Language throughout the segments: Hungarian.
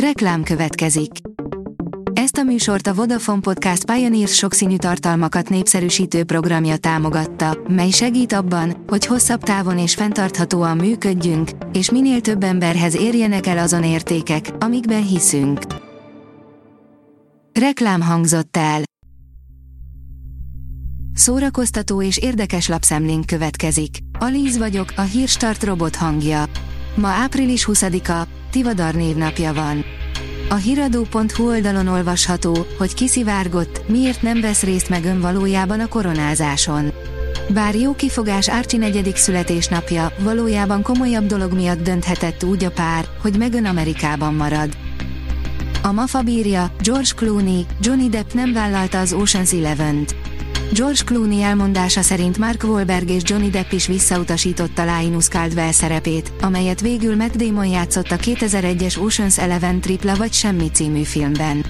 Reklám következik. Ezt a műsort a Vodafone Podcast Pioneers sokszínű tartalmakat népszerűsítő programja támogatta, mely segít abban, hogy hosszabb távon és fenntarthatóan működjünk, és minél több emberhez érjenek el azon értékek, amikben hiszünk. Reklám hangzott el. Szórakoztató és érdekes lapszemlénk következik. Alíz vagyok, a hírstart robot hangja. Ma április 20-a, Tivadar névnapja van. A hiradó.hu oldalon olvasható, hogy kiszivárgott, miért nem vesz részt meg ön valójában a koronázáson. Bár jó kifogás Árcsi negyedik születésnapja, valójában komolyabb dolog miatt dönthetett úgy a pár, hogy megön Amerikában marad. A MAFA bírja, George Clooney, Johnny Depp nem vállalta az Ocean's Eleven-t. George Clooney elmondása szerint Mark Wahlberg és Johnny Depp is visszautasította Linus Caldwell szerepét, amelyet végül Matt Damon játszott a 2001-es Ocean's Eleven tripla vagy semmi című filmben.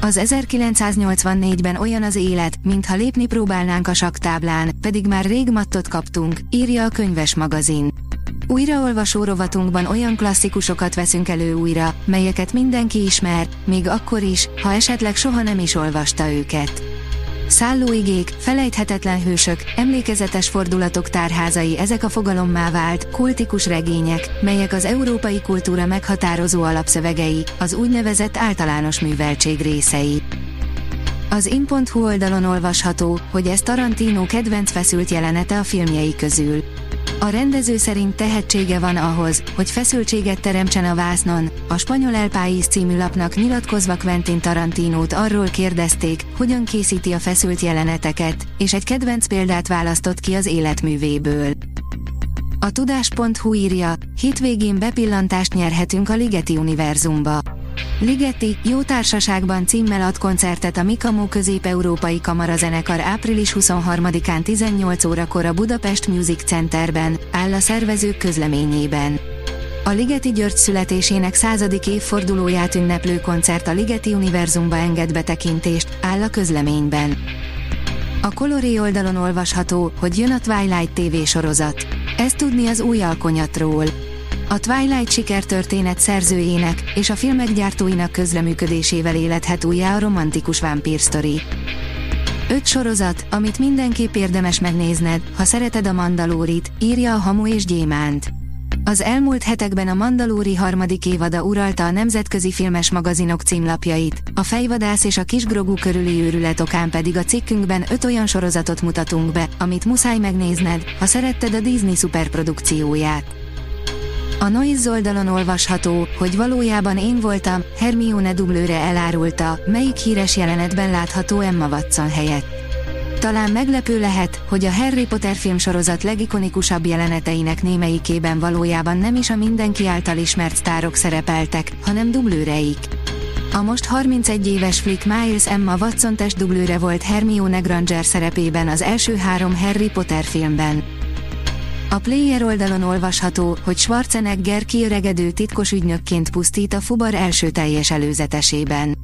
Az 1984-ben olyan az élet, mintha lépni próbálnánk a saktáblán, pedig már rég mattot kaptunk, írja a könyves magazin. Újraolvasó rovatunkban olyan klasszikusokat veszünk elő újra, melyeket mindenki ismer, még akkor is, ha esetleg soha nem is olvasta őket. Szállóigék, felejthetetlen hősök, emlékezetes fordulatok tárházai ezek a fogalommá vált, kultikus regények, melyek az európai kultúra meghatározó alapszövegei, az úgynevezett általános műveltség részei. Az in.hu oldalon olvasható, hogy ez Tarantino kedvenc feszült jelenete a filmjei közül. A rendező szerint tehetsége van ahhoz, hogy feszültséget teremtsen a vásznon. A Spanyol El País című lapnak nyilatkozva Quentin Tarantinót arról kérdezték, hogyan készíti a feszült jeleneteket, és egy kedvenc példát választott ki az életművéből. A tudás.hu írja, hétvégén bepillantást nyerhetünk a Ligeti univerzumba. Ligeti, jó társaságban címmel ad koncertet a Mikamo közép-európai kamarazenekar április 23-án 18 órakor a Budapest Music Centerben, áll a szervezők közleményében. A Ligeti György születésének századik évfordulóját ünneplő koncert a Ligeti Univerzumba enged betekintést, áll a közleményben. A Coloré oldalon olvasható, hogy jön a Twilight TV sorozat. Ezt tudni az új alkonyatról. A Twilight sikertörténet szerzőjének és a filmek gyártóinak közreműködésével élethet újjá a romantikus vámpír sztori. Öt sorozat, amit mindenképp érdemes megnézned, ha szereted a Mandalórit, írja a Hamu és Gyémánt. Az elmúlt hetekben a Mandalóri harmadik évada uralta a nemzetközi filmes magazinok címlapjait, a fejvadász és a kisgrogú körüli őrület okán pedig a cikkünkben öt olyan sorozatot mutatunk be, amit muszáj megnézned, ha szeretted a Disney szuperprodukcióját. A Noise oldalon olvasható, hogy valójában én voltam, Hermione dublőre elárulta, melyik híres jelenetben látható Emma Watson helyett. Talán meglepő lehet, hogy a Harry Potter filmsorozat legikonikusabb jeleneteinek némelyikében valójában nem is a mindenki által ismert sztárok szerepeltek, hanem dublőreik. A most 31 éves flick Miles Emma Watson test dublőre volt Hermione Granger szerepében az első három Harry Potter filmben. A player oldalon olvasható, hogy Schwarzenegger kiöregedő titkos ügynökként pusztít a Fubar első teljes előzetesében.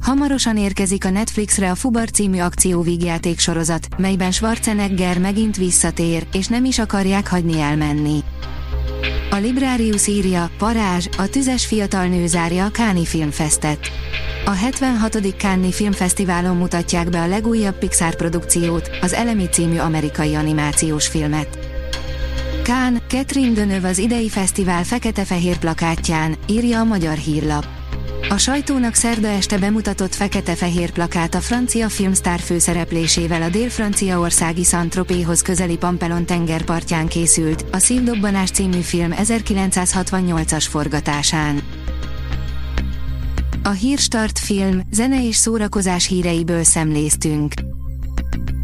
Hamarosan érkezik a Netflixre a Fubar című akcióvígjáték sorozat, melyben Schwarzenegger megint visszatér, és nem is akarják hagyni elmenni. A Librarius írja, Parázs, a tüzes fiatal nő zárja a Káni Filmfestet. A 76. Cannes Filmfesztiválon mutatják be a legújabb Pixar produkciót, az Elemi című amerikai animációs filmet. Kán, Catherine Dönöv az idei fesztivál fekete-fehér plakátján, írja a magyar hírlap. A sajtónak szerda este bemutatott fekete-fehér plakát a francia filmsztár főszereplésével a dél-franciaországi Saint-Tropéhoz közeli Pampelon tengerpartján készült, a Szívdobbanás című film 1968-as forgatásán. A Hírstart film, zene és szórakozás híreiből szemléztünk.